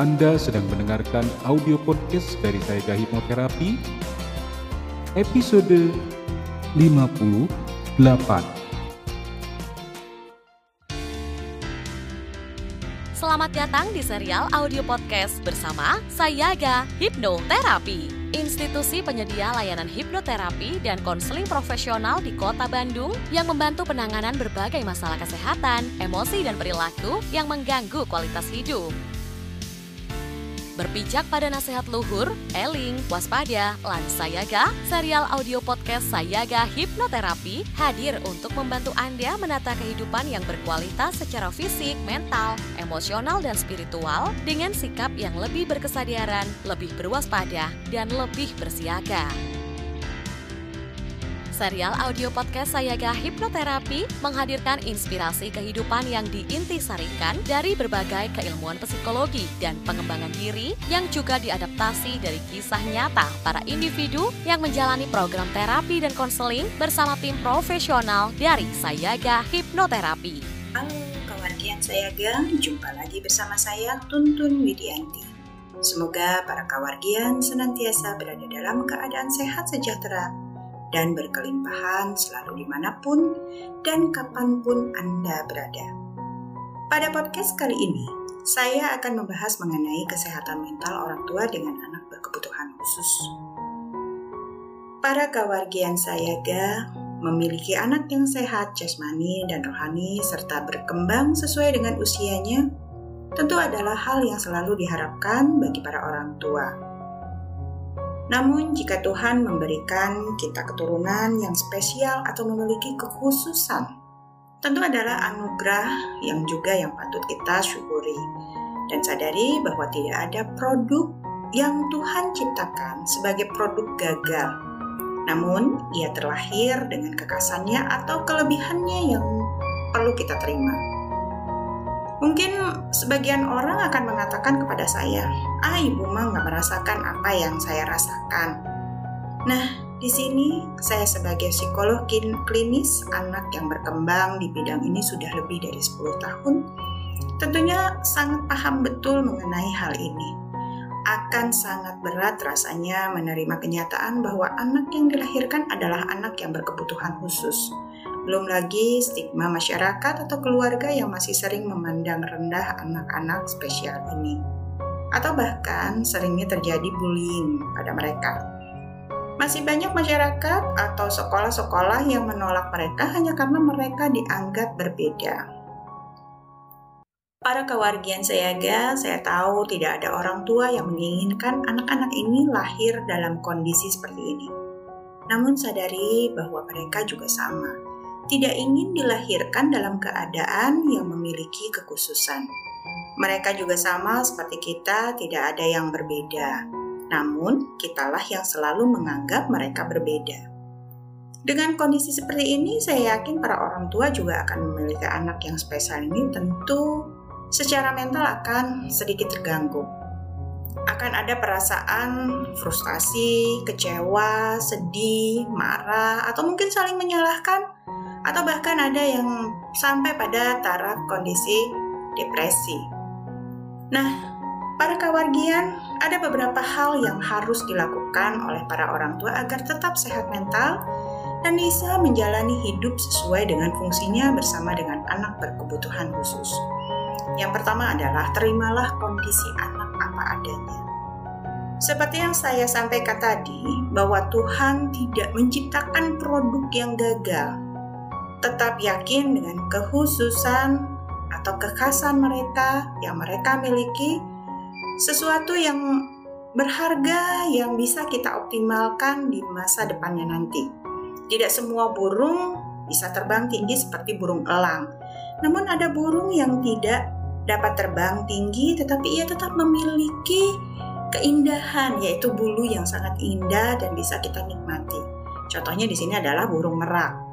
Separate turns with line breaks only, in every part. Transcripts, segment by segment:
Anda sedang mendengarkan audio podcast dari Saya Hipnoterapi episode 58.
Selamat datang di serial audio podcast bersama Sayaga Hipnoterapi. Institusi penyedia layanan hipnoterapi dan konseling profesional di Kota Bandung yang membantu penanganan berbagai masalah kesehatan, emosi, dan perilaku yang mengganggu kualitas hidup. Berpijak pada nasihat luhur, eling, waspada, lan sayaga, serial audio podcast Sayaga Hipnoterapi hadir untuk membantu Anda menata kehidupan yang berkualitas secara fisik, mental, emosional, dan spiritual dengan sikap yang lebih berkesadaran, lebih berwaspada, dan lebih bersiaga. Serial audio podcast Sayaga Hipnoterapi menghadirkan inspirasi kehidupan yang diintisarikan dari berbagai keilmuan psikologi dan pengembangan diri yang juga diadaptasi dari kisah nyata para individu yang menjalani program terapi dan konseling bersama tim profesional dari Sayaga Hipnoterapi.
Halo kawan Sayaga, jumpa lagi bersama saya Tuntun Widianti. Semoga para kawargian senantiasa berada dalam keadaan sehat sejahtera dan berkelimpahan selalu di mana pun dan kapan pun Anda berada. Pada podcast kali ini, saya akan membahas mengenai kesehatan mental orang tua dengan anak berkebutuhan khusus. Para kawargian saya ga memiliki anak yang sehat jasmani dan rohani serta berkembang sesuai dengan usianya tentu adalah hal yang selalu diharapkan bagi para orang tua namun, jika Tuhan memberikan kita keturunan yang spesial atau memiliki kekhususan, tentu adalah anugerah yang juga yang patut kita syukuri dan sadari bahwa tidak ada produk yang Tuhan ciptakan sebagai produk gagal. Namun, ia terlahir dengan kekasannya atau kelebihannya yang perlu kita terima. Mungkin sebagian orang akan mengatakan kepada saya, ah ibu mah nggak merasakan apa yang saya rasakan. Nah, di sini saya sebagai psikolog klinis anak yang berkembang di bidang ini sudah lebih dari 10 tahun, tentunya sangat paham betul mengenai hal ini. Akan sangat berat rasanya menerima kenyataan bahwa anak yang dilahirkan adalah anak yang berkebutuhan khusus belum lagi stigma masyarakat atau keluarga yang masih sering memandang rendah anak-anak spesial ini. Atau bahkan seringnya terjadi bullying pada mereka. Masih banyak masyarakat atau sekolah-sekolah yang menolak mereka hanya karena mereka dianggap berbeda. Para kewargian Sayaga, saya tahu tidak ada orang tua yang menginginkan anak-anak ini lahir dalam kondisi seperti ini. Namun sadari bahwa mereka juga sama tidak ingin dilahirkan dalam keadaan yang memiliki kekhususan. Mereka juga sama seperti kita, tidak ada yang berbeda. Namun, kitalah yang selalu menganggap mereka berbeda. Dengan kondisi seperti ini, saya yakin para orang tua juga akan memiliki anak yang spesial ini tentu secara mental akan sedikit terganggu. Akan ada perasaan frustasi, kecewa, sedih, marah, atau mungkin saling menyalahkan atau bahkan ada yang sampai pada taraf kondisi depresi. Nah, para kawargian, ada beberapa hal yang harus dilakukan oleh para orang tua agar tetap sehat mental dan bisa menjalani hidup sesuai dengan fungsinya bersama dengan anak berkebutuhan khusus. Yang pertama adalah terimalah kondisi anak apa adanya. Seperti yang saya sampaikan tadi, bahwa Tuhan tidak menciptakan produk yang gagal, tetap yakin dengan kekhususan atau kekhasan mereka yang mereka miliki, sesuatu yang berharga yang bisa kita optimalkan di masa depannya nanti. Tidak semua burung bisa terbang tinggi seperti burung elang. Namun ada burung yang tidak dapat terbang tinggi tetapi ia tetap memiliki keindahan yaitu bulu yang sangat indah dan bisa kita nikmati. Contohnya di sini adalah burung merak.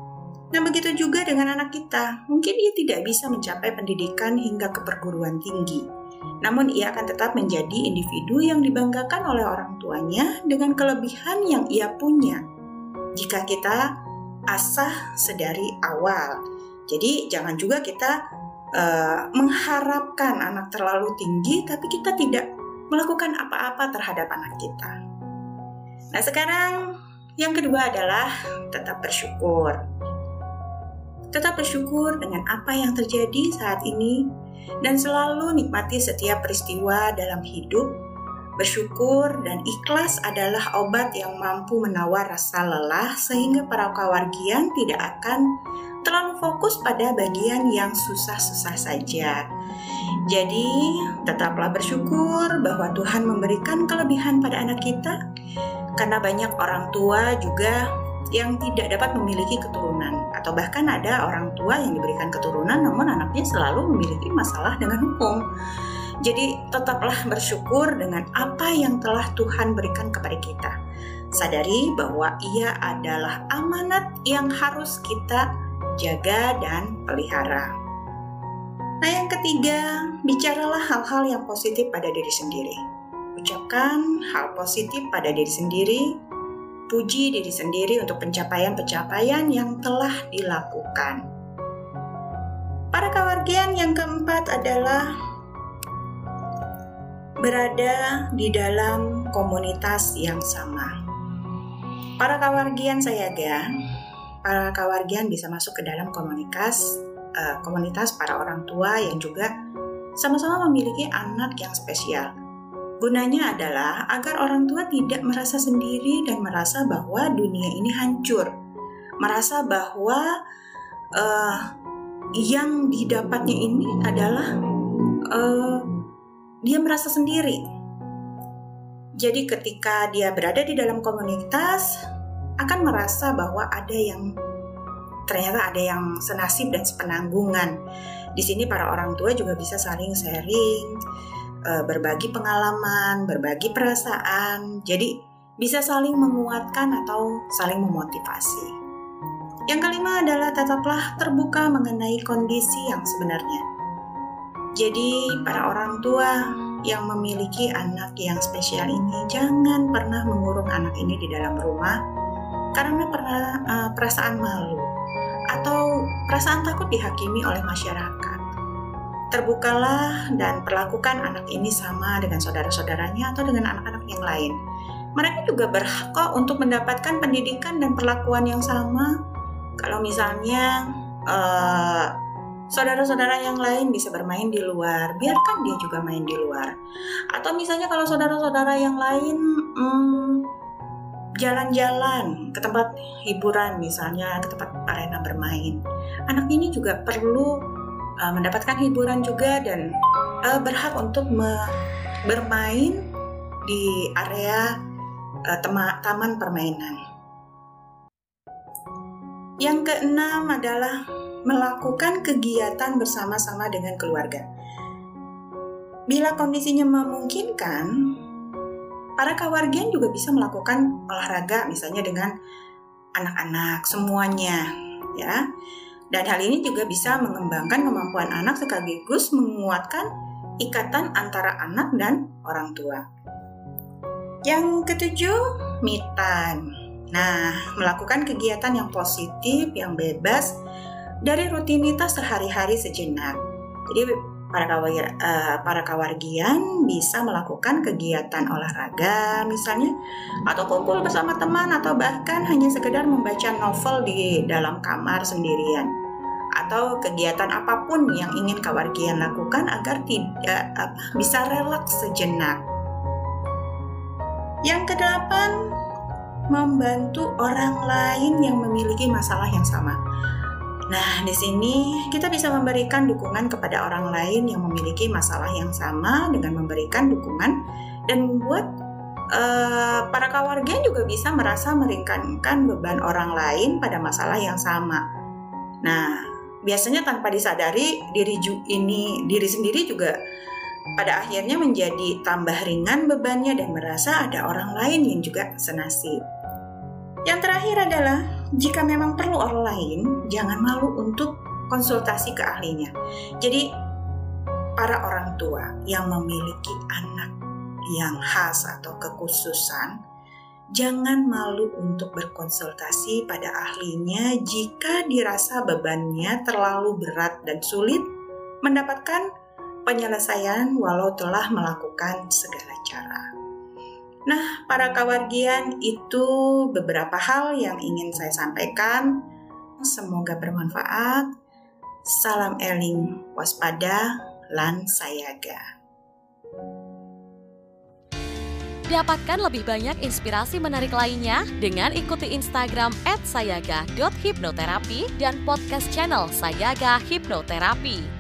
Nah, begitu juga dengan anak kita. Mungkin ia tidak bisa mencapai pendidikan hingga ke perguruan tinggi. Namun ia akan tetap menjadi individu yang dibanggakan oleh orang tuanya dengan kelebihan yang ia punya. Jika kita asah sedari awal. Jadi jangan juga kita uh, mengharapkan anak terlalu tinggi, tapi kita tidak melakukan apa-apa terhadap anak kita. Nah, sekarang yang kedua adalah tetap bersyukur. Tetap bersyukur dengan apa yang terjadi saat ini dan selalu nikmati setiap peristiwa dalam hidup. Bersyukur dan ikhlas adalah obat yang mampu menawar rasa lelah sehingga para kawargian tidak akan terlalu fokus pada bagian yang susah-susah saja. Jadi, tetaplah bersyukur bahwa Tuhan memberikan kelebihan pada anak kita, karena banyak orang tua juga yang tidak dapat memiliki keturunan, atau bahkan ada orang tua yang diberikan keturunan, namun anaknya selalu memiliki masalah dengan hukum. Jadi, tetaplah bersyukur dengan apa yang telah Tuhan berikan kepada kita. Sadari bahwa Ia adalah amanat yang harus kita jaga dan pelihara. Nah, yang ketiga, bicaralah hal-hal yang positif pada diri sendiri. Ucapkan hal positif pada diri sendiri, puji diri sendiri untuk pencapaian-pencapaian yang telah dilakukan. Para kawargian yang keempat adalah berada di dalam komunitas yang sama. Para kawargian saya ga, para kawargian bisa masuk ke dalam komunitas uh, komunitas para orang tua yang juga sama-sama memiliki anak yang spesial. Gunanya adalah agar orang tua tidak merasa sendiri dan merasa bahwa dunia ini hancur, merasa bahwa uh, yang didapatnya ini adalah uh, dia merasa sendiri. Jadi, ketika dia berada di dalam komunitas, akan merasa bahwa ada yang ternyata ada yang senasib dan sepenanggungan. Di sini para orang tua juga bisa saling sharing, eh, berbagi pengalaman, berbagi perasaan. Jadi bisa saling menguatkan atau saling memotivasi. Yang kelima adalah tetaplah terbuka mengenai kondisi yang sebenarnya. Jadi para orang tua yang memiliki anak yang spesial ini jangan pernah mengurung anak ini di dalam rumah karena pernah uh, perasaan malu atau perasaan takut dihakimi oleh masyarakat. Terbukalah dan perlakukan anak ini sama dengan saudara-saudaranya atau dengan anak-anak yang lain. Mereka juga berhak kok untuk mendapatkan pendidikan dan perlakuan yang sama. Kalau misalnya uh, saudara-saudara yang lain bisa bermain di luar, biarkan dia juga main di luar. Atau misalnya kalau saudara-saudara yang lain hmm, jalan-jalan ke tempat hiburan misalnya ke tempat arena bermain anak ini juga perlu uh, mendapatkan hiburan juga dan uh, berhak untuk bermain di area uh, taman permainan yang keenam adalah melakukan kegiatan bersama-sama dengan keluarga bila kondisinya memungkinkan para kawargian juga bisa melakukan olahraga misalnya dengan anak-anak semuanya ya. Dan hal ini juga bisa mengembangkan kemampuan anak sekaligus menguatkan ikatan antara anak dan orang tua. Yang ketujuh, me time. Nah, melakukan kegiatan yang positif, yang bebas dari rutinitas sehari-hari sejenak. Jadi para kawar, uh, para kawargian bisa melakukan kegiatan olahraga misalnya atau kumpul bersama teman atau bahkan hanya sekedar membaca novel di dalam kamar sendirian atau kegiatan apa pun yang ingin kawargian lakukan agar tidak uh, bisa relaks sejenak. Yang kedelapan, membantu orang lain yang memiliki masalah yang sama. Nah, di sini kita bisa memberikan dukungan kepada orang lain yang memiliki masalah yang sama dengan memberikan dukungan dan membuat uh, para kawarga juga bisa merasa meringankan beban orang lain pada masalah yang sama. Nah, biasanya tanpa disadari diri ini diri sendiri juga pada akhirnya menjadi tambah ringan bebannya dan merasa ada orang lain yang juga senasib. Yang terakhir adalah jika memang perlu orang lain, jangan malu untuk konsultasi ke ahlinya. Jadi para orang tua yang memiliki anak yang khas atau kekhususan, jangan malu untuk berkonsultasi pada ahlinya jika dirasa bebannya terlalu berat dan sulit mendapatkan penyelesaian walau telah melakukan segala cara. Nah, para kawargian itu beberapa hal yang ingin saya sampaikan. Semoga bermanfaat. Salam eling, waspada, lan sayaga.
Dapatkan lebih banyak inspirasi menarik lainnya dengan ikuti Instagram @sayaga.hipnoterapi dan podcast channel Sayaga Hipnoterapi.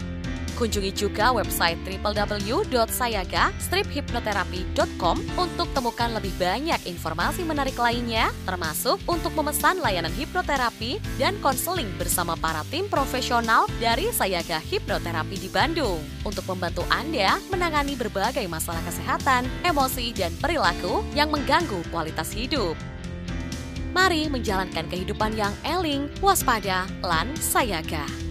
Kunjungi juga website www.sayaga-hipnoterapi.com untuk temukan lebih banyak informasi menarik lainnya, termasuk untuk memesan layanan hipnoterapi dan konseling bersama para tim profesional dari Sayaga Hipnoterapi di Bandung untuk membantu Anda menangani berbagai masalah kesehatan, emosi, dan perilaku yang mengganggu kualitas hidup. Mari menjalankan kehidupan yang eling, waspada, lan sayaga.